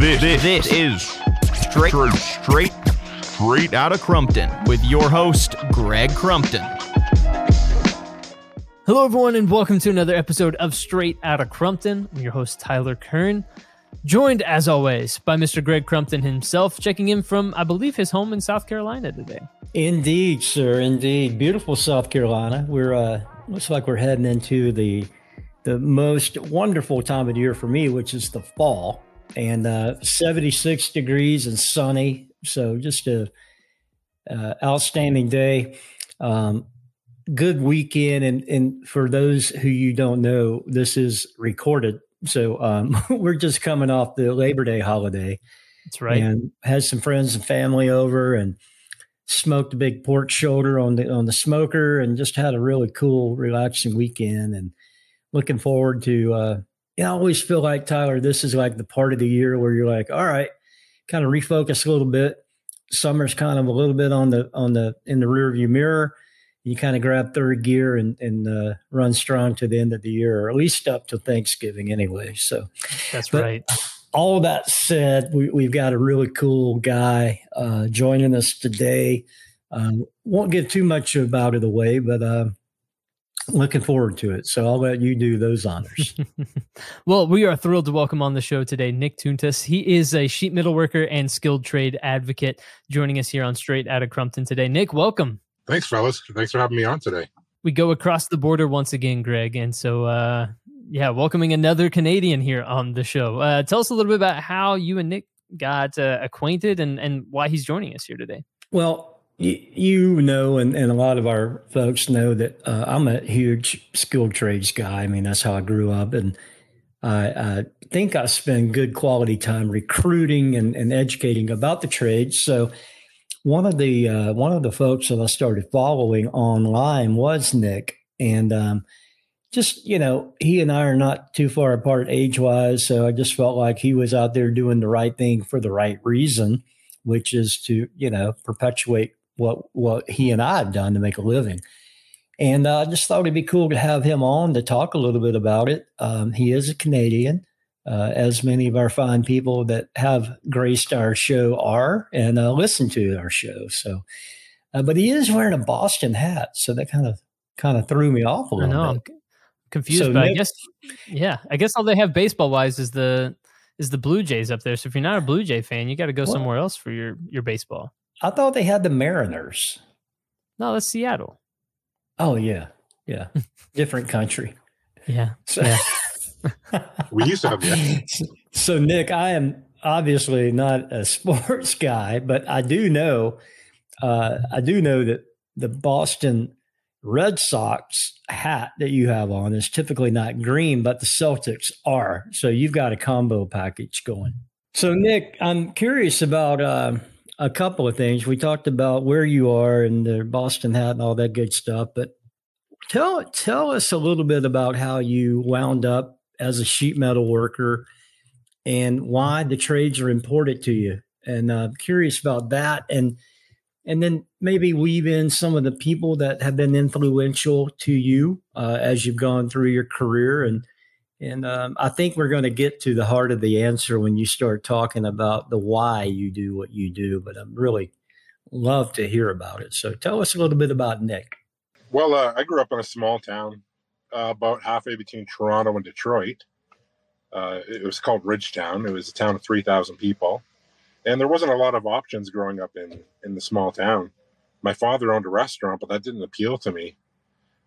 This, this, this is straight, straight, straight out of Crumpton with your host, Greg Crumpton. Hello, everyone, and welcome to another episode of Straight Out of Crumpton. I'm your host, Tyler Kern, joined as always by Mr. Greg Crumpton himself, checking in from, I believe, his home in South Carolina today. Indeed, sir. Indeed, beautiful South Carolina. We're uh, looks like we're heading into the the most wonderful time of the year for me, which is the fall, and uh, 76 degrees and sunny. So just a uh, outstanding day. Um, good weekend, and and for those who you don't know, this is recorded. So um, we're just coming off the Labor Day holiday. That's right. And had some friends and family over, and smoked a big pork shoulder on the on the smoker, and just had a really cool, relaxing weekend. And looking forward to. Uh, I always feel like Tyler, this is like the part of the year where you're like, all right, kind of refocus a little bit. Summer's kind of a little bit on the on the in the rear view mirror. You kind of grab third gear and and uh, run strong to the end of the year, or at least up to Thanksgiving anyway. So that's right. All that said, we, we've got a really cool guy uh, joining us today. Um, won't get too much about it away, but uh, looking forward to it. So I'll let you do those honors. well, we are thrilled to welcome on the show today Nick Tuntas. He is a sheet metal worker and skilled trade advocate joining us here on Straight Out of Crumpton today. Nick, welcome. Thanks, fellas. Thanks for having me on today. We go across the border once again, Greg. And so, uh, yeah, welcoming another Canadian here on the show. Uh, tell us a little bit about how you and Nick got uh, acquainted and, and why he's joining us here today. Well, you know, and, and a lot of our folks know that uh, I'm a huge skilled trades guy. I mean, that's how I grew up. And I, I think I spend good quality time recruiting and, and educating about the trades. So one of the uh, one of the folks that I started following online was Nick, and um, just you know, he and I are not too far apart age wise, so I just felt like he was out there doing the right thing for the right reason, which is to you know perpetuate what what he and I have done to make a living. And uh, I just thought it'd be cool to have him on to talk a little bit about it. Um, he is a Canadian, uh, as many of our fine people that have graced our show are and uh, listen to our show. So, uh, but he is wearing a Boston hat, so that kind of kind of threw me off a little I know, bit. I'm confused, so but Nick, I guess yeah, I guess all they have baseball wise is the is the Blue Jays up there. So if you're not a Blue Jay fan, you got to go well, somewhere else for your your baseball. I thought they had the Mariners. No, that's Seattle. Oh yeah, yeah, different country. Yeah. So, yeah. we used to have that. So Nick, I am obviously not a sports guy, but I do know, uh, I do know that the Boston Red Sox hat that you have on is typically not green, but the Celtics are. So you've got a combo package going. So Nick, I'm curious about. Uh, a couple of things. We talked about where you are and the Boston hat and all that good stuff, but tell tell us a little bit about how you wound up as a sheet metal worker and why the trades are important to you. And I'm uh, curious about that, and and then maybe weave in some of the people that have been influential to you uh, as you've gone through your career and and um, I think we're going to get to the heart of the answer when you start talking about the why you do what you do. But I'm really love to hear about it. So tell us a little bit about Nick. Well, uh, I grew up in a small town uh, about halfway between Toronto and Detroit. Uh, it was called Ridgetown. It was a town of 3,000 people. And there wasn't a lot of options growing up in, in the small town. My father owned a restaurant, but that didn't appeal to me.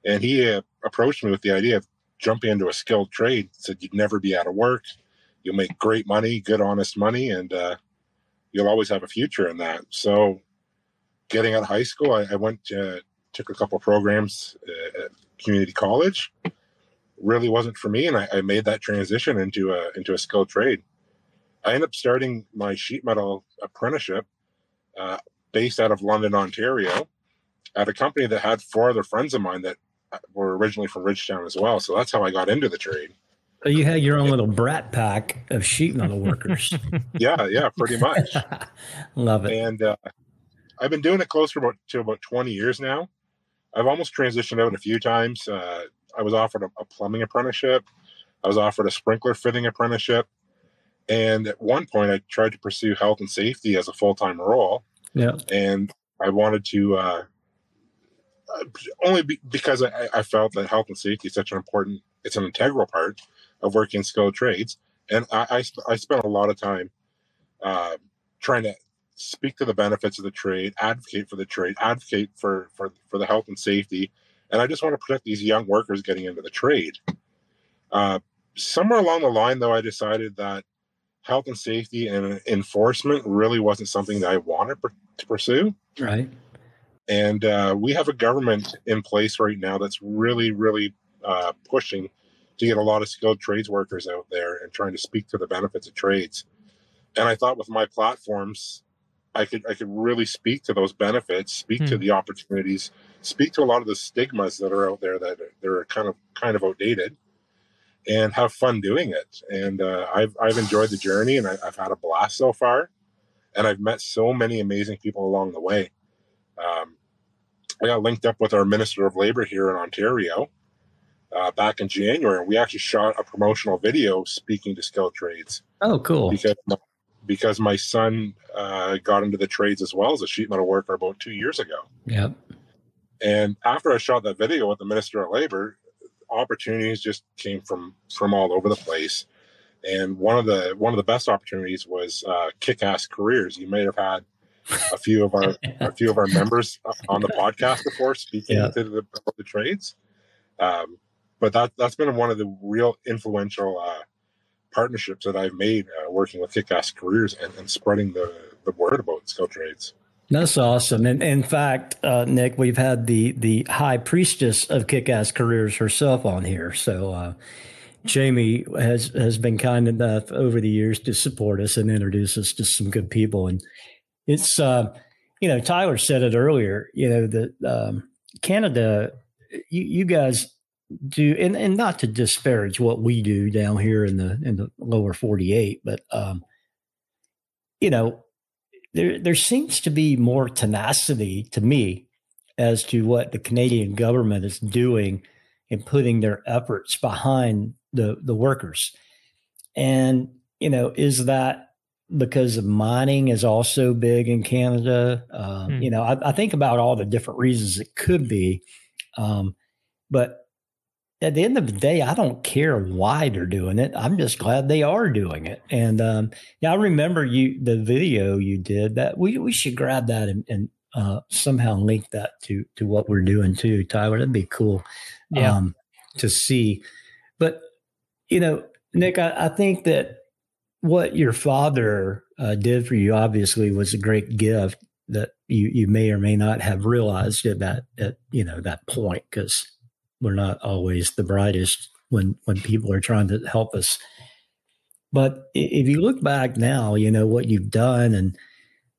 And he uh, approached me with the idea of jumping into a skilled trade. Said you'd never be out of work. You'll make great money good honest money and uh, you'll always have a future in that. So getting out of high school i, I went to, took a couple programs at community college. Really wasn't for me and I, I, made that transition into a into a skilled trade. I ended up starting my sheet metal apprenticeship uh, based out of london ontario at a company that had four other friends of mine that were originally from Ridgetown as well. So that's how I got into the trade. So you had your own little brat pack of sheet metal workers. yeah, yeah, pretty much. Love it. And uh, I've been doing it close for about to about 20 years now. I've almost transitioned out a few times. Uh, I was offered a, a, plumbing apprenticeship. I was offered a sprinkler fitting apprenticeship. And at one point, I tried to pursue health and safety as a full time role. Yeah. And I wanted to, uh, uh, only be, because I, I felt that health and safety is such an important, it's an integral part of working skilled trades. And I, I, I spent a lot of time uh, trying to speak to the benefits of the trade, advocate for the trade, advocate for, for, for the health and safety. And I just want to protect these young workers getting into the trade. Uh, somewhere along the line, though, I decided that health and safety and enforcement really wasn't something that I wanted to pursue. Right. And uh, we have a government in place right now that's really, really uh, pushing to get a lot of skilled trades workers out there and trying to speak to the benefits of trades. And I thought with my platforms, I could I could really speak to those benefits, speak hmm. to the opportunities, speak to a lot of the stigmas that are out there that are, that are kind of kind of outdated, and have fun doing it. And uh, I've I've enjoyed the journey, and I, have had a blast so far, and I've met so many amazing people along the way. Um, I got linked up with our Minister of Labor here in Ontario uh, back in January, and we actually shot a promotional video speaking to skilled trades. Oh, cool! Because because my son uh, got into the trades as well as a sheet metal worker about two years ago. Yep. And after I shot that video with the Minister of Labor, opportunities just came from from all over the place. And one of the one of the best opportunities was uh, Kick-Ass Careers. You may have had a few of our a few of our members on the podcast before speaking yeah. to the, the trades. Um, but that that's been one of the real influential uh, partnerships that I've made uh, working with Kick-Ass Careers and, and spreading the, the word about skill trades. That's awesome. And in fact, uh, Nick, we've had the the high priestess of kick-ass careers herself on here. So uh, Jamie has has been kind enough over the years to support us and introduce us to some good people. And it's uh, you know Tyler said it earlier. You know that um, Canada, you, you guys do and, and not to disparage what we do down here in the in the lower 48 but um you know there there seems to be more tenacity to me as to what the Canadian government is doing and putting their efforts behind the the workers and you know is that because of mining is also big in Canada um, hmm. you know I, I, think about all the different reasons it could be um, but at the end of the day, I don't care why they're doing it. I'm just glad they are doing it. And um, yeah, I remember you the video you did that we we should grab that and, and uh, somehow link that to to what we're doing too, Tyler. That'd be cool yeah. um, to see. But you know, Nick, I, I think that what your father uh, did for you obviously was a great gift that you you may or may not have realized at that at you know that point because we're not always the brightest when when people are trying to help us. But if you look back now, you know what you've done and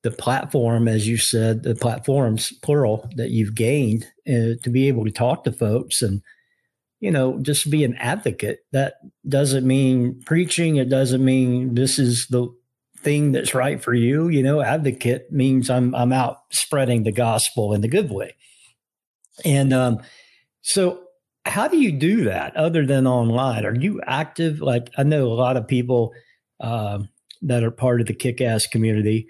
the platform, as you said, the platforms plural that you've gained uh, to be able to talk to folks and you know just be an advocate. That doesn't mean preaching. It doesn't mean this is the thing that's right for you. You know, advocate means I'm I'm out spreading the gospel in the good way. And um, so how do you do that other than online? Are you active? Like I know a lot of people uh, that are part of the kick-ass community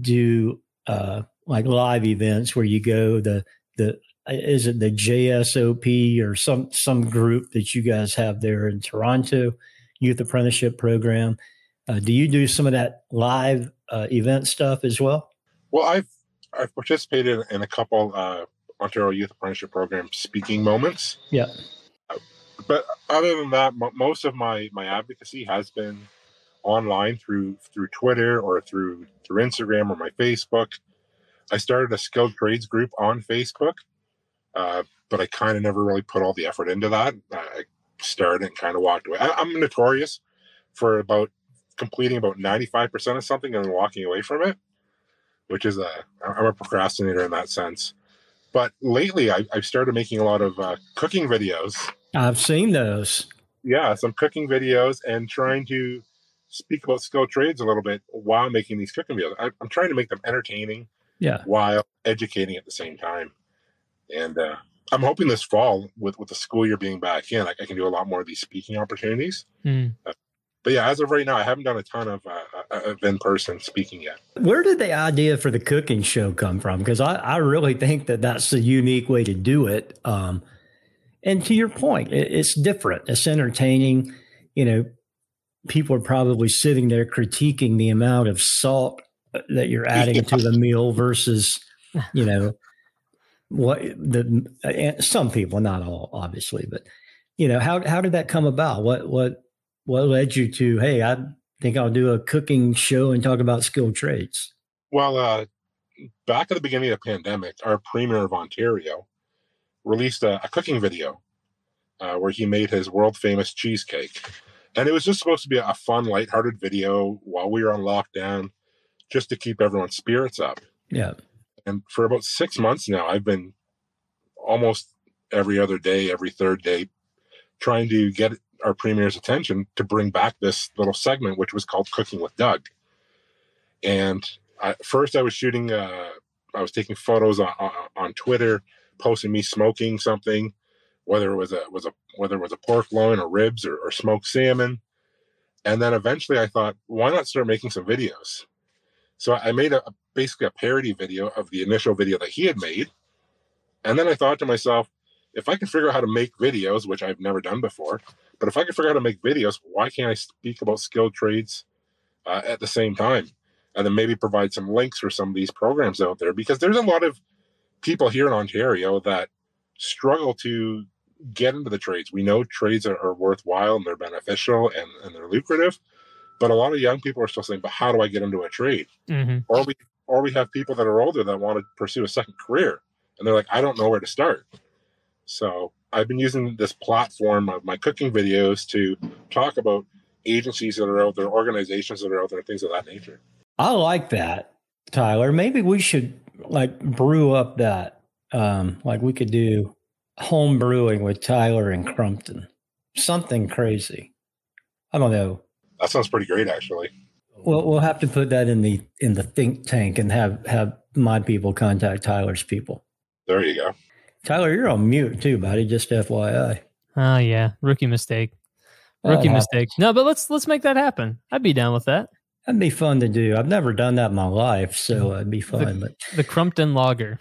do uh, like live events where you go the the is it the JSOP or some some group that you guys have there in Toronto youth apprenticeship program. Uh, do you do some of that live uh, event stuff as well? Well, I've I've participated in a couple uh, Ontario Youth Apprenticeship Program speaking moments. Yeah. But other than that, most of my my advocacy has been online through through Twitter or through through Instagram or my Facebook. I started a skilled trades group on Facebook, uh, but I kind of never really put all the effort into that. I started and kind of walked away. I, I'm notorious for about completing about 95% of something and then walking away from it, which is a I'm a procrastinator in that sense. But lately, I, have started making a lot of uh, cooking videos. I've seen those. Yeah, some cooking videos and trying to speak about skilled trades a little bit while making these cooking videos. I, am trying to make them entertaining, yeah, while educating at the same time. And uh, I'm hoping this fall, with with the school year being back in, I, I, can do a lot more of these speaking opportunities. Mm. Uh, but yeah, as of right now, I haven't done a ton of, uh, uh of in person speaking yet. Where did the idea for the cooking show come from? Because I, I really think that that's a unique way to do it. Um, and to your point, it, it's different. It's entertaining. You know, people are probably sitting there critiquing the amount of salt that you're adding yeah. to the meal versus, you know, what the some people, not all, obviously, but you know, how how did that come about? What what what led you to? Hey, I think I'll do a cooking show and talk about skilled trades. Well, uh, back at the beginning of the pandemic, our premier of Ontario released a, a cooking video uh, where he made his world famous cheesecake. And it was just supposed to be a fun, lighthearted video while we were on lockdown, just to keep everyone's spirits up. Yeah. And for about six months now, I've been almost every other day, every third day, trying to get our premier's attention to bring back this little segment, which was called Cooking with Doug. And I, first, I was shooting, uh, I was taking photos on, on, on Twitter, posting me smoking something, whether it was a was a whether it was a pork loin or ribs or, or smoked salmon. And then eventually, I thought, why not start making some videos? So I made a basically a parody video of the initial video that he had made. And then I thought to myself, if I can figure out how to make videos, which I've never done before, but if I can figure out how to make videos, why can't I speak about skilled trades uh, at the same time? And then maybe provide some links for some of these programs out there because there's a lot of people here in Ontario that struggle to get into the trades. We know trades are, are worthwhile and they're beneficial and, and they're lucrative, but a lot of young people are still saying, "But how do I get into a trade?" Mm-hmm. Or we or we have people that are older that want to pursue a second career, and they're like, "I don't know where to start." So I've been using this platform of my cooking videos to talk about agencies that are out there, organizations that are out there, things of that nature. I like that, Tyler. Maybe we should like brew up that. Um, like we could do home brewing with Tyler and Crumpton. Something crazy. I don't know. That sounds pretty great, actually. Well, we'll have to put that in the in the think tank and have have my people contact Tyler's people. There you go. Tyler, you're on mute too, buddy. Just FYI. Oh ah, yeah, rookie mistake. Rookie mistake. No, but let's let's make that happen. I'd be down with that. That'd be fun to do. I've never done that in my life, so mm-hmm. it'd be fun. The, but the Crumpton Lager.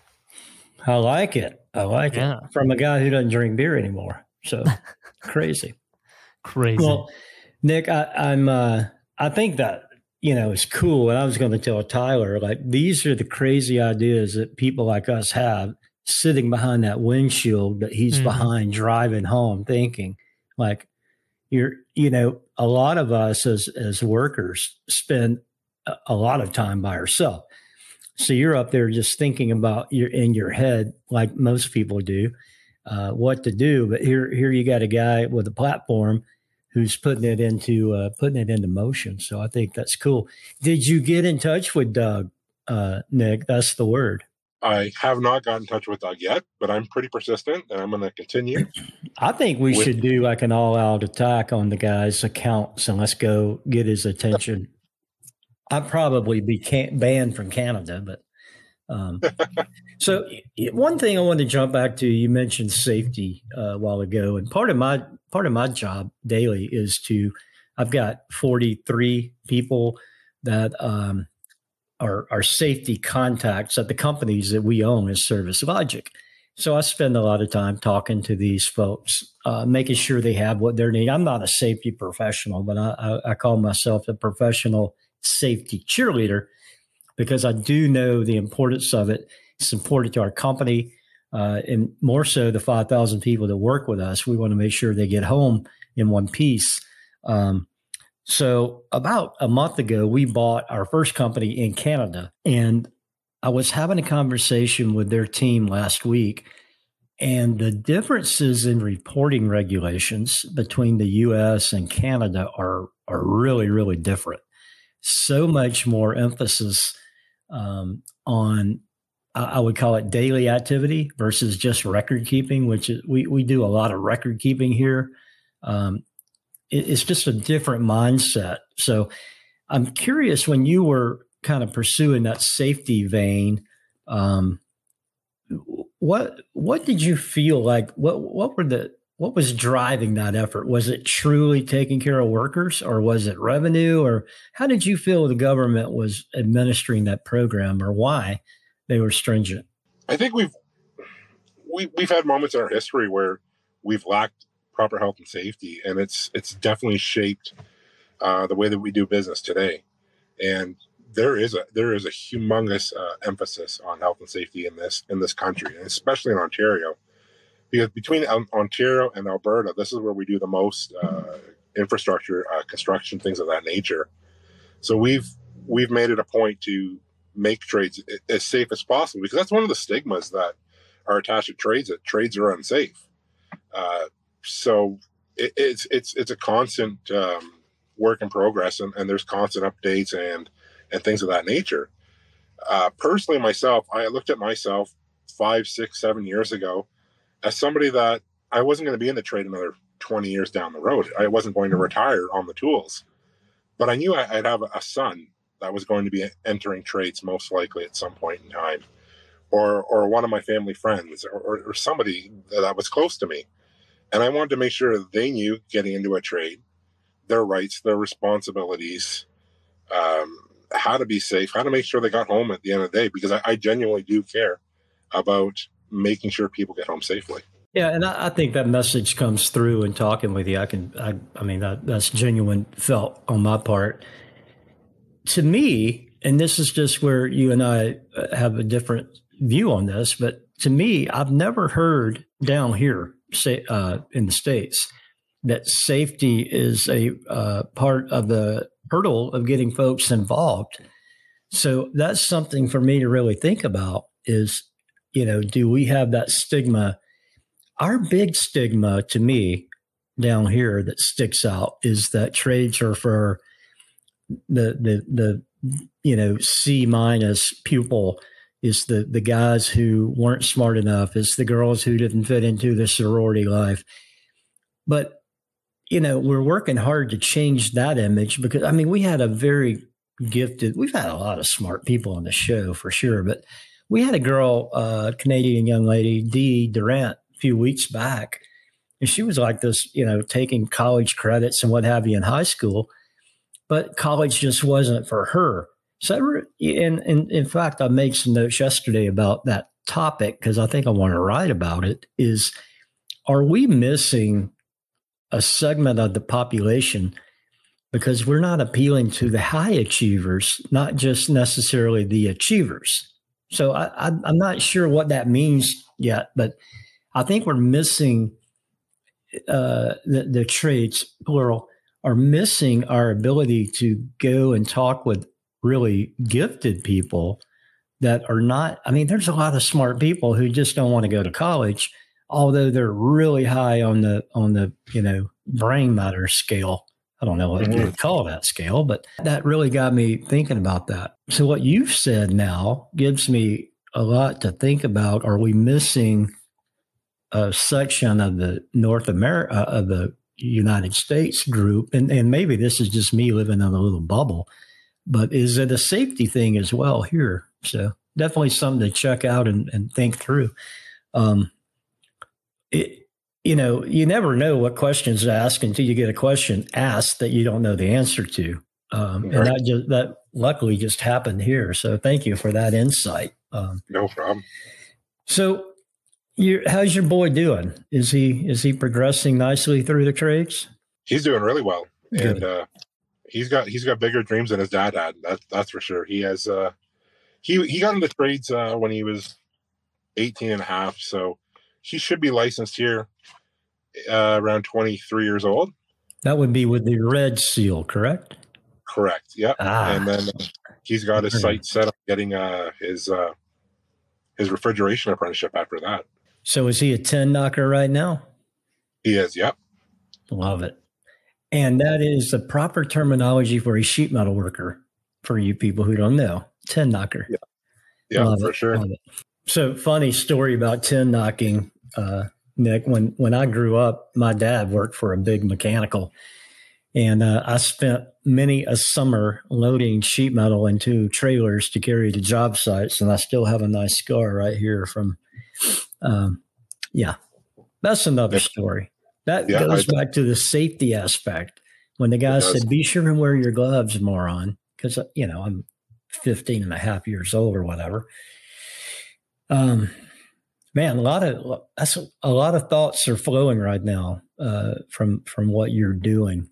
I like it. I like yeah. it from a guy who doesn't drink beer anymore. So crazy, crazy. Well, Nick, I, I'm. Uh, I think that you know it's cool, and I was going to tell Tyler like these are the crazy ideas that people like us have sitting behind that windshield that he's mm-hmm. behind driving home, thinking like you're. You know, a lot of us as as workers spend a, a lot of time by ourselves so you're up there just thinking about your in your head, like most people do, uh, what to do. But here, here you got a guy with a platform who's putting it into uh, putting it into motion. So I think that's cool. Did you get in touch with Doug, uh, Nick? That's the word. I have not gotten in touch with Doug yet, but I'm pretty persistent and I'm going to continue. I think we with- should do like an all out attack on the guy's accounts and let's go get his attention. I'd probably be can- banned from Canada, but um, so one thing I want to jump back to, you mentioned safety uh, a while ago, and part of my part of my job daily is to, I've got 43 people that um, are, are safety contacts at the companies that we own as Service Logic. So I spend a lot of time talking to these folks, uh, making sure they have what they need. I'm not a safety professional, but I, I, I call myself a professional safety cheerleader because I do know the importance of it. It's important to our company, uh, and more so the 5,000 people that work with us. We want to make sure they get home in one piece. Um, so, about a month ago, we bought our first company in Canada, and I was having a conversation with their team last week. And the differences in reporting regulations between the US and Canada are, are really, really different so much more emphasis um, on I would call it daily activity versus just record keeping, which is, we we do a lot of record keeping here. Um, it, it's just a different mindset. So I'm curious when you were kind of pursuing that safety vein. Um, what what did you feel like? What what were the what was driving that effort? Was it truly taking care of workers or was it revenue or how did you feel the government was administering that program or why they were stringent? I think we've we, we've had moments in our history where we've lacked proper health and safety and it's it's definitely shaped uh, the way that we do business today and there is a there is a humongous uh, emphasis on health and safety in this in this country and especially in Ontario because between Ontario and Alberta, this is where we do the most uh, infrastructure uh, construction, things of that nature. So we've we've made it a point to make trades as safe as possible because that's one of the stigmas that are attached to trades that trades are unsafe. Uh, so it, it's it's it's a constant um, work in progress, and, and, there's constant updates and and things of that nature. Uh, personally, myself, I looked at myself five, six, seven years ago as somebody that I wasn't going to be in the trade another 20 years down the road. I wasn't going to retire on the tools, but I knew I'd have a son that was going to be entering trades most likely at some point in time, or or one of my family friends, or, or, somebody that was close to me, and I wanted to make sure they knew getting into a trade, their rights, their responsibilities, um, how to be safe, how to make sure they got home at the end of the day, because I, I genuinely do care about making sure people get home safely. Yeah, and I, I, think that message comes through in talking with you. I can, I, I mean, that, that's genuine felt on my part. To me, and this is just where you and I uh, have a different view on this, but to me, I've never heard down here, say uh, in the states, that safety is a uh, part of the hurdle of getting folks involved. So that's something for me to really think about. Is you know, do we have that stigma? Our big stigma to me down here that sticks out is that trades are for the the the you know C minus pupil is the the guys who weren't smart enough, it's the girls who didn't fit into the sorority life. But you know, we're working hard to change that image because I mean, we had a very gifted, we've had a lot of smart people on the show for sure, but we had a girl, uh, Canadian young lady, Dee Durant, a few weeks back, and she was like this, you know, taking college credits and what have you in high school, but college just wasn't for her. So, in, in, in fact, I made some notes yesterday about that topic because I think I want to write about it. Is are we missing a segment of the population because we're not appealing to the high achievers, not just necessarily the achievers? So I, I'm not sure what that means yet, but I think we're missing uh, the, the trades, plural, are missing our ability to go and talk with really gifted people that are not. I mean, there's a lot of smart people who just don't want to go to college, although they're really high on the on the you know brain matter scale. I don't know what mm-hmm. you would call that scale, but that really got me thinking about that. So, what you've said now gives me a lot to think about. Are we missing a section of the North America, uh, of the United States group? And, and maybe this is just me living in a little bubble, but is it a safety thing as well here? So, definitely something to check out and, and think through. Um, it, you know, you never know what questions to ask until you get a question asked that you don't know the answer to. Um, right. And that just, that luckily just happened here. So thank you for that insight. Um, no problem. So how's your boy doing? Is he, is he progressing nicely through the trades? He's doing really well. Good. And, uh, he's got, he's got bigger dreams than his dad had. That's, that's for sure. He has, uh, he, he got into trades, uh, when he was 18 and a half. So he should be licensed here uh, around 23 years old. That would be with the red seal, correct? Correct. Yep. Ah. And then uh, he's got his sight set on getting uh, his uh, his refrigeration apprenticeship after that. So is he a 10 knocker right now? He is. Yep. Love it. And that is the proper terminology for a sheet metal worker for you people who don't know. 10 knocker. Yeah. Yeah, Love for it. sure. So funny story about 10 knocking. Uh, Nick, when when I grew up, my dad worked for a big mechanical, and uh, I spent many a summer loading sheet metal into trailers to carry to job sites, and I still have a nice scar right here from. Um, yeah, that's another story. That yeah, goes I, back to the safety aspect. When the guy said, be sure and wear your gloves, moron, because, you know, I'm 15 and a half years old or whatever. Um, man, a lot of that's a lot of thoughts are flowing right now uh, from from what you're doing,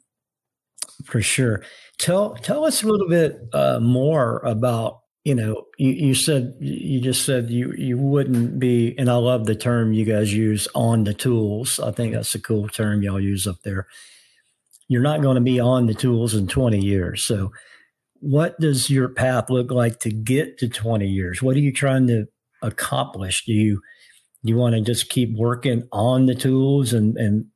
for sure. Tell tell us a little bit uh, more about you know you, you said you just said you you wouldn't be and I love the term you guys use on the tools. I think that's a cool term y'all use up there. You're not going to be on the tools in 20 years, so what does your path look like to get to 20 years? What are you trying to accomplish? Do you do you want to just keep working on the tools and and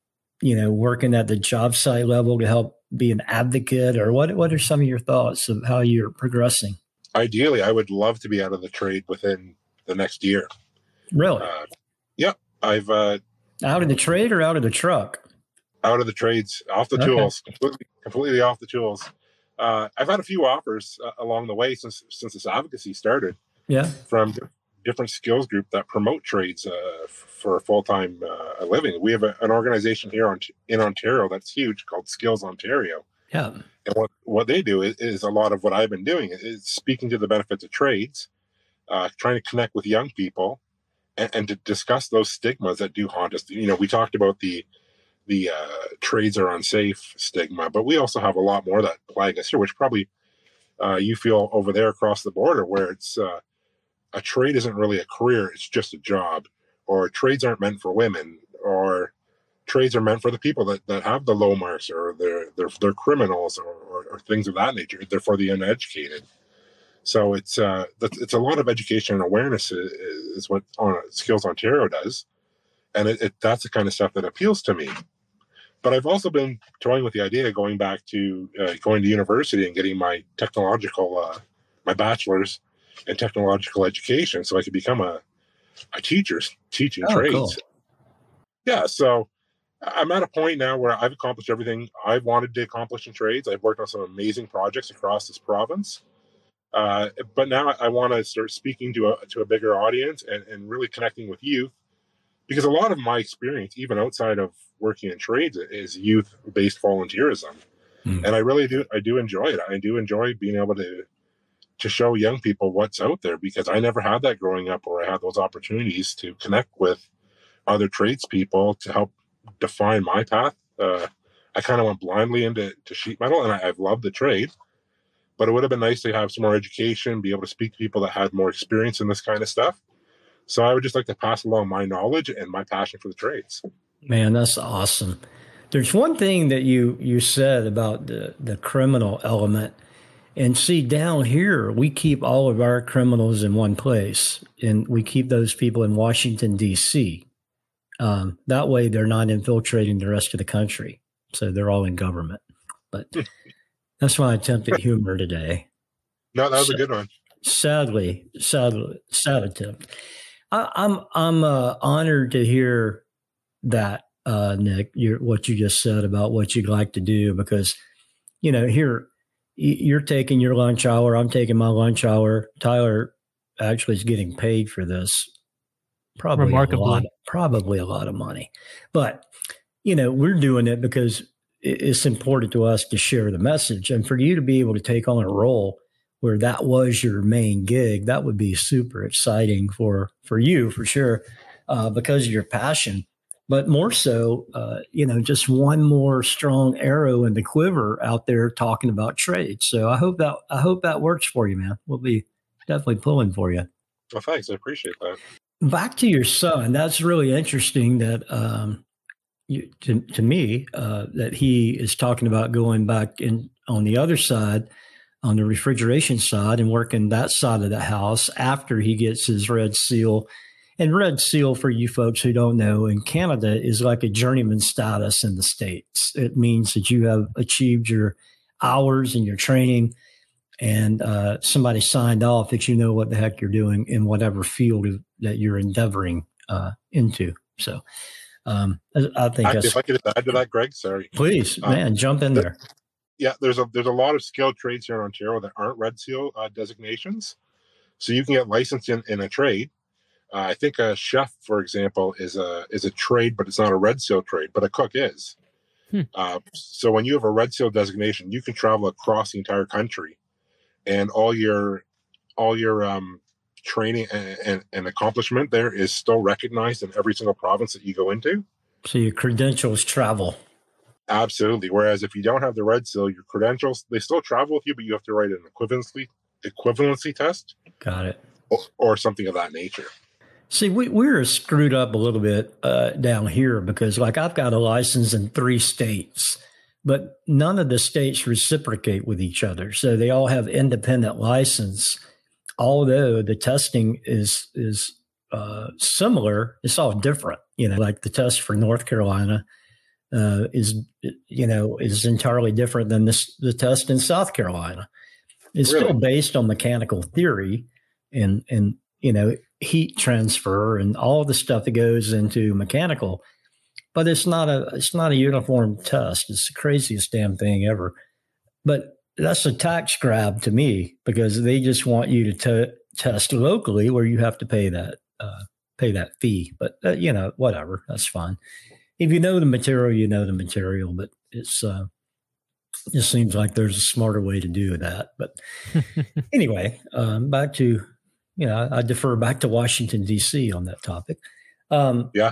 you know working at the job site level to help be an advocate, or what? What are some of your thoughts of how you're progressing? Ideally, I would love to be out of the trade within the next year. Really? Uh, yeah, I've uh, out of the trade or out of the truck. Out of the trades, off the okay. tools, completely, completely off the tools. Uh, I've had a few offers uh, along the way since since this advocacy started. Yeah, from different skills group that promote trades uh, for a full time uh, living. We have a, an organization here on, in Ontario that's huge called Skills Ontario. Yeah, and what what they do is, is a lot of what I've been doing is speaking to the benefits of trades, uh, trying to connect with young people, and, and, to discuss those stigmas that do haunt us. You know, we talked about the the uh, trades are unsafe stigma, but we also have a lot more that plague us here, which probably uh, you feel over there across the border, where it's uh, a trade isn't really a career; it's just a job. Or trades aren't meant for women, or trades are meant for the people that, that have the low marks, or they're they're, they're criminals, or, or, or things of that nature. They're for the uneducated. So it's uh, it's a lot of education and awareness is, is what on Skills Ontario does, and it, it, that's the kind of stuff that appeals to me but I've also been toying with the idea of going back to uh, going to university and getting my technological, uh, my bachelor's in technological education, so I could become a a teacher teaching oh, trades. Cool. Yeah, so I'm at a point now where I've accomplished everything I've wanted to accomplish in trades. I've worked on some amazing projects across this province. Uh, but now I want to start speaking to a to a bigger audience and, and really connecting with youth because a lot of my experience, even outside of working in trades, is youth based volunteerism, mm. and I really do I do enjoy it. I do enjoy being able to to show young people what's out there because I never had that growing up, where I had those opportunities to connect with other tradespeople to help define my path. Uh, I kind of went blindly into to sheet metal, and I, I've loved the trade but it would have been nice to have some more education, be able to speak to people that had more experience in this kind of stuff. So I would just like to pass along my knowledge and my passion for the trades. Man, that's awesome. There's one thing that you you said about the the criminal element. And see, down here, we keep all of our criminals in one place, and we keep those people in Washington, D.C. Um, that way, they're not infiltrating the rest of the country. So they're all in government. But that's my attempt at humor today. No, that was so, a good one. Sadly, sadly, sad attempt. I, am I'm, I'm uh, honored to hear that, uh, Nick. what you just said about what you'd like to do because, you know, here you're taking your lunch hour. I'm taking my lunch hour. Tyler actually is getting paid for this. Probably Remarkably. a lot, probably a lot of money, but you know, we're doing it because it's important to us to share the message and for you to be able to take on a role where that was your main gig, that would be super exciting for for you for sure, uh, because of your passion. But more so, uh, you know, just one more strong arrow in the quiver out there talking about trade. So I hope that I hope that works for you, man. We'll be definitely pulling for you. Well, thanks. I appreciate that. Back to your son. That's really interesting. That um, you, to to me, uh, that he is talking about going back in on the other side on the refrigeration side and working that side of the house after he gets his red seal. And red seal, for you folks who don't know, in Canada is like a journeyman status in the States. It means that you have achieved your hours and your training, and uh, somebody signed off that you know what the heck you're doing in whatever field that you're endeavoring uh, into. So, um, I think if I could add to that, Greg, sorry. Please, um, man, jump in there yeah, there's a there's a lot of skilled trades here in Ontario that aren't Red Seal uh, designations, so you can get licensed in, in a trade, Uh, I think a chef, for example, is a is a trade, but it's not a red seal trade, but a cook is. Hmm. Uh, so when you have a red seal designation, you can travel across the entire country, and all your all your um, training and, and, and, accomplishment there is still recognized in every single province that you go into. So your credentials travel. Absolutely. Whereas if you don't have the red seal, your credentials they still travel with you, but you have to write an equivalency equivalency test. Got it. Or, or something of that nature. See, we, we're screwed up a little bit uh, down here because, like, I've got a license in three states, but none of the states reciprocate with each other. So they all have independent license, although the testing is is uh, similar. It's all different. You know, like the test for North Carolina uh, is you know is entirely different than this the test in South Carolina. It's really? still based on mechanical theory and and you know heat transfer and all the stuff that goes into mechanical but it's not a it's not a uniform test it's the craziest damn thing ever but that's a tax grab to me because they just want you to t- test locally where you have to pay that uh, pay that fee but uh, you know whatever that's fine if you know the material you know the material but it's uh it just seems like there's a smarter way to do that but anyway um, back to you know, I defer back to Washington D.C. on that topic. Um, yeah.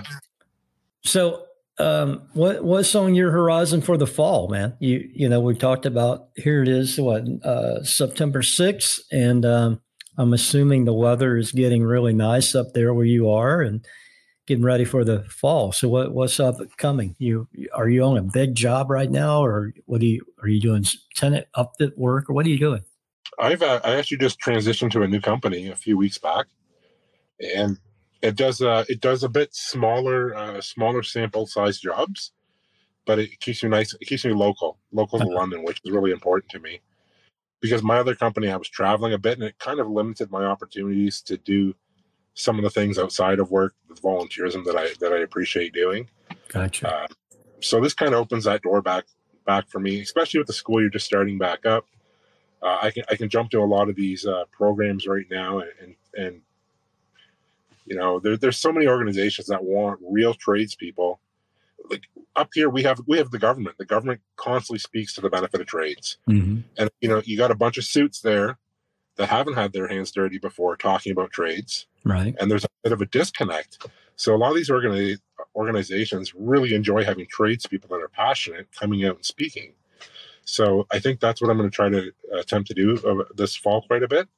So, um, what what's on your horizon for the fall, man? You you know, we talked about here it is, what uh, September sixth, and um, I'm assuming the weather is getting really nice up there where you are, and getting ready for the fall. So, what what's up coming? You are you on a big job right now, or what do you are you doing tenant upfit work, or what are you doing? I've uh, I actually just transitioned to a new company a few weeks back, and it does uh, it does a bit smaller uh, smaller sample size jobs, but it keeps me nice. It keeps me local, local to uh-huh. London, which is really important to me. Because my other company, I was traveling a bit, and it kind of limited my opportunities to do some of the things outside of work, the volunteerism that I that I appreciate doing. Gotcha. Uh, so this kind of opens that door back back for me, especially with the school you're just starting back up uh, I can I can jump to a lot of these uh, programs right now, and, and, and you know there, there's so many organizations that want real tradespeople. Like up here, we have we have the government. The government constantly speaks to the benefit of trades, mm-hmm. and you know you got a bunch of suits there that haven't had their hands dirty before talking about trades, right? And there's a bit of a disconnect. So a lot of these organi- organizations really enjoy having tradespeople that are passionate coming out and speaking. So I think that's what I'm going to try to attempt to do uh, this fall quite a bit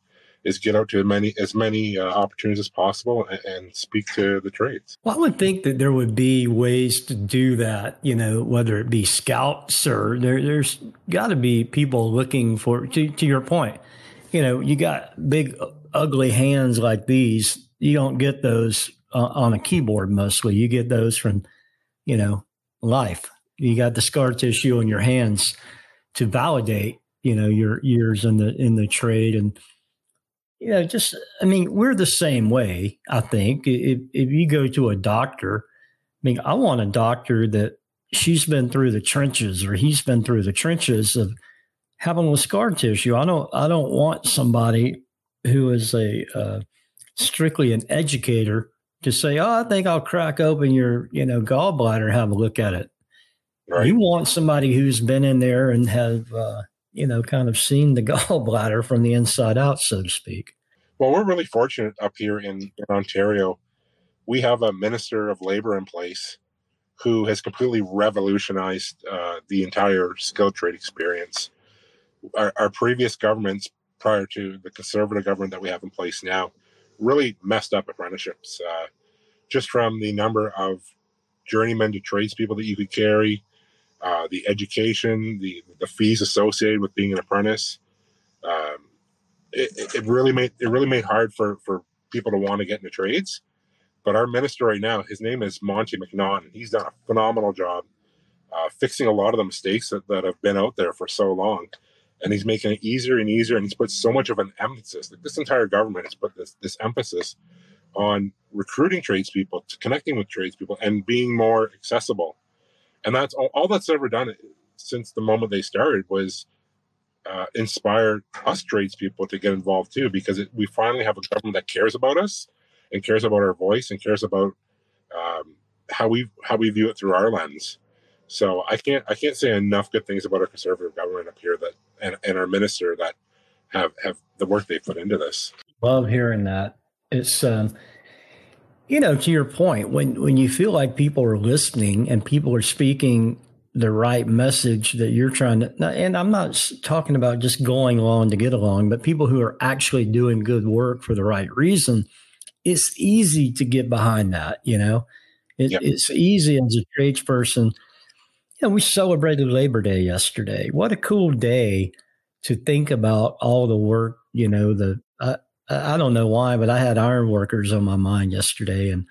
is get out to many as many uh, opportunities as possible and, and, speak to the trades. Well, I would think that there would be ways to do that. You know, whether it be scouts or there, there's got to be people looking for. To, to your point, you know, you got big ugly hands like these. You don't get those uh, on a keyboard mostly. You get those from, you know, life. You got the scar tissue in your hands to validate you know your years in the in the trade and you know just i mean we're the same way i think. If if you go to a doctor i mean i want a doctor that she's been through the trenches or he's been through the trenches of having with scar tissue. I don't i don't want somebody who is a uh, strictly an educator to say oh i think i'll crack open your you know gallbladder and have a look at it. Right. You want somebody who's been in there and have, uh, you know, kind of seen the gallbladder from the inside out, so to speak. Well, we're really fortunate up here in, in Ontario. We have a minister of labor in place who has completely revolutionized uh, the entire skilled trade experience. Our, our, previous governments, prior to the conservative government that we have in place now, really messed up apprenticeships. Uh, just from the number of journeymen to tradespeople that you could carry, uh, the education, the the fees associated with being an apprentice. Um, it, it really made it really made hard for for people to want to get into trades. But our minister right now, his name is Monte McNaughton. He's done a phenomenal job uh, fixing a lot of the mistakes that, that have been out there for so long. And he's making it easier and easier. And he's put so much of an emphasis. Like this entire government has put this this emphasis on recruiting tradespeople, to connecting with tradespeople, and being more accessible and that's all, all that's ever done since the moment they started was uh, inspire us tradespeople to get involved too, because it, we finally have a government that cares about us and cares about our voice and cares about um, how we how we view it through our lens. So I can't I can't say enough good things about our conservative government up here that and, and our minister that have have the work they put into this. Love hearing that. It's um, you know to your point when when you feel like people are listening and people are speaking the right message that you're trying to and i'm not talking about just going along to get along but people who are actually doing good work for the right reason it's easy to get behind that you know? It, yep. it's easy as a tradesperson. You know we celebrated labor day yesterday. What a cool day to think about all the work you know the uh, i don't know why but i had iron workers on my mind yesterday and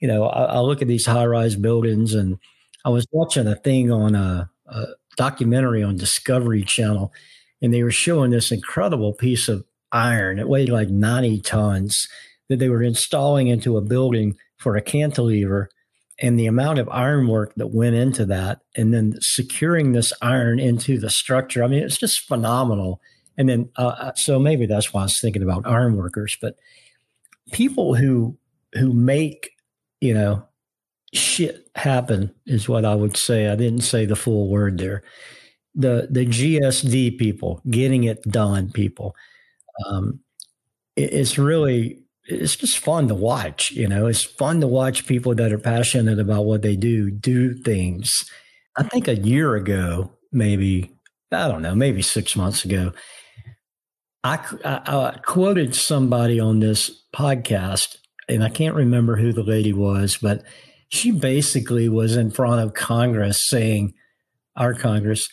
you know i, I look at these high-rise buildings and I was watching a thing on a, a documentary on Discovery Channel, and they were showing this incredible piece of iron. It weighed like 90 tons that they were installing into a building for a cantilever and the amount of ironwork that went into that and then securing this iron into the structure. I mean, it's just phenomenal. And then, uh, uh so maybe that's why I was thinking about ironworkers, but people who, who make, you know, shit happen is what I would say. I didn't say the full word there. The the GSD people getting it done, people. Um, it, it's really it's just fun to watch. You know, it's fun to watch people that are passionate about what they do do things. I think a year ago, maybe I don't know, maybe six months ago, I, I, I quoted somebody on this podcast, and I can't remember who the lady was, but she basically was in front of Congress saying, our Congress,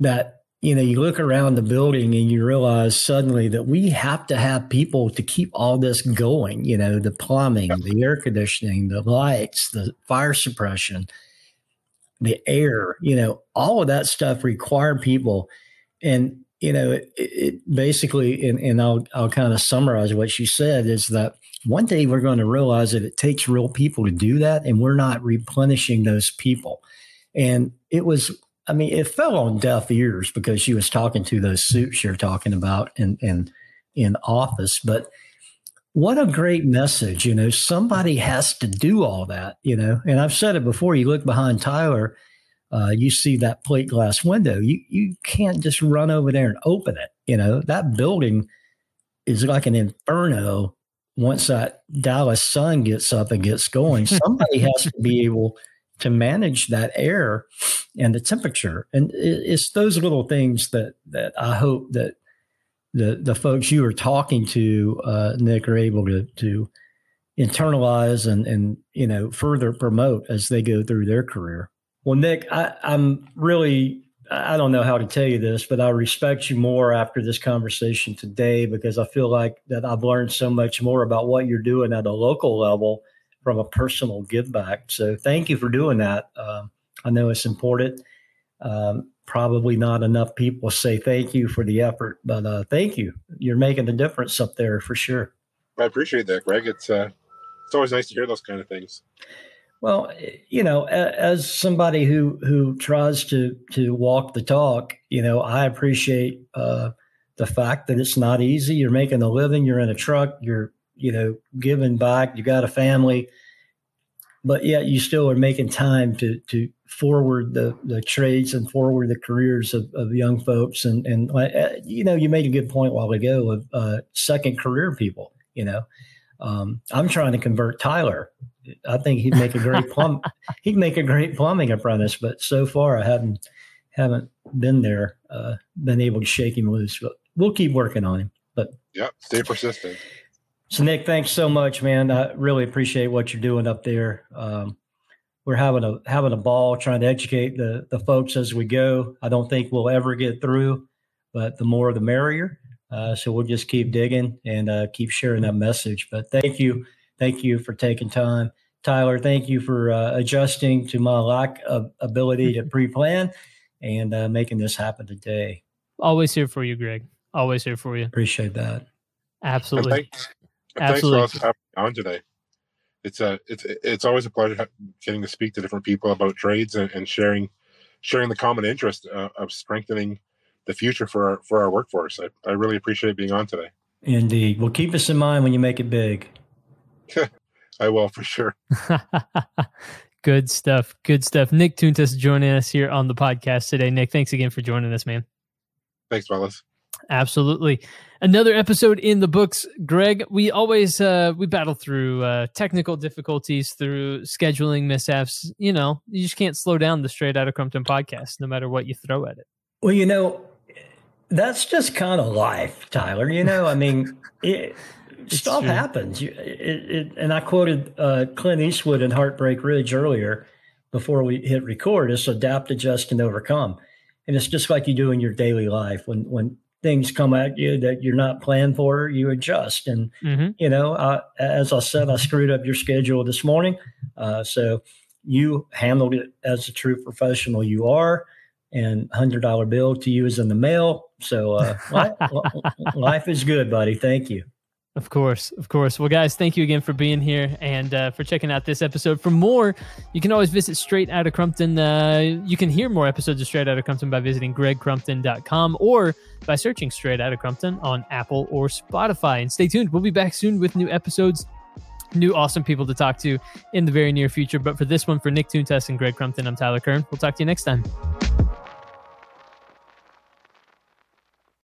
that you know, you look around the building and you realize suddenly that we have to have people to keep all this going, you know, the plumbing, the air conditioning, the lights, the fire suppression, the air, you know, all of that stuff require people. And, you know, it, it basically, and, and I'll, I'll kind of summarize what she said is that one day we're going to realize that it takes real people to do that, and we're not replenishing those people. And it was, I mean, it fell on deaf ears because she was talking to those suits you're talking about in in in office. But what a great message, you know. Somebody has to do all that, you know. And I've said it before. You look behind Tyler, uh, you see that plate glass window. You you can't just run over there and open it. You know that building is like an inferno once that Dallas sun gets up and gets going, somebody has to be able to manage that air and the temperature. And it's those little things that that I hope that the the folks you are talking to, uh, Nick, are able to to internalize and and you know further promote as they go through their career. Well, Nick, I, I'm really I don't know how to tell you this, but I respect you more after this conversation today because I feel like that I've learned so much more about what you're doing at a local level from a personal give back. So thank you for doing that. Um, I know it's important. Um, probably not enough people say thank you for the effort, but uh, thank you. You're making a difference up there for sure. I appreciate that, Greg. It's uh, it's always nice to hear those kind of things. Well, you know, as somebody who who tries to to walk the talk, you know, I appreciate uh, the fact that it's not easy. You're making a living. You're in a truck. You're you know giving back. You got a family, but yet you still are making time to to forward the the trades and forward the careers of, of young folks. And and uh, you know, you made a good point a while ago of uh, second career people. You know, um, I'm trying to convert Tyler I think he'd make a great plumb. he'd make a great plumbing apprentice, but so far I haven't haven't been there, uh, been able to shake him loose. But we'll keep working on him. But yeah, stay persistent. So Nick, thanks so much, man. I really appreciate what you're doing up there. Um, we're having a having a ball trying to educate the the folks as we go. I don't think we'll ever get through, but the more the merrier. Uh, so we'll just keep digging and uh, keep sharing that message. But thank you Thank you for taking time. Tyler, thank you for uh, adjusting to my lack of ability to pre plan and uh, making this happen today. Always here for you, Greg. Always here for you. Appreciate that. Absolutely. And thanks, and Absolutely. Thanks for having me on today. It's a it's it's always a pleasure getting to speak to different people about trades and, and sharing sharing the common interest uh, of strengthening the future for our, for our workforce. I, I really appreciate being on today. Indeed. Well, keep us in mind when you make it big. I will for sure. Good stuff. Good stuff. Nick Tuntas joining us here on the podcast today. Nick, thanks again for joining us, man. Thanks, Wallace. Absolutely. Another episode in the books. Greg, we always uh we battle through uh technical difficulties, through scheduling mishaps. You know, you just can't slow down the straight out of Crumpton podcast no matter what you throw at it. Well, you know, that's just kind of life, Tyler. You know, I mean, it, stuff true. happens. You, it, it, and I quoted uh, Clint Eastwood in Heartbreak Ridge earlier before we hit record. It's adapt, adjust, and overcome. And it's just like you do in your daily life. When when things come at you that you're not planned for, you adjust. And mm-hmm. you know, I, as I said, I screwed up your schedule this morning, uh, so you handled it as a true professional you are. And hundred dollar bill to you is in the mail. So uh, life, life is good, buddy. Thank you. Of course, of course. Well, guys, thank you again for being here and uh, for checking out this episode. For more, you can always visit Straight Outta Crumpton. Uh, you can hear more episodes of Straight Outta Crumpton by visiting gregcrumpton.com or by searching Straight Outta Crumpton on Apple or Spotify. And stay tuned. We'll be back soon with new episodes, new awesome people to talk to in the very near future. But for this one, for Nick Tuntas and Greg Crumpton, I'm Tyler Kern. We'll talk to you next time.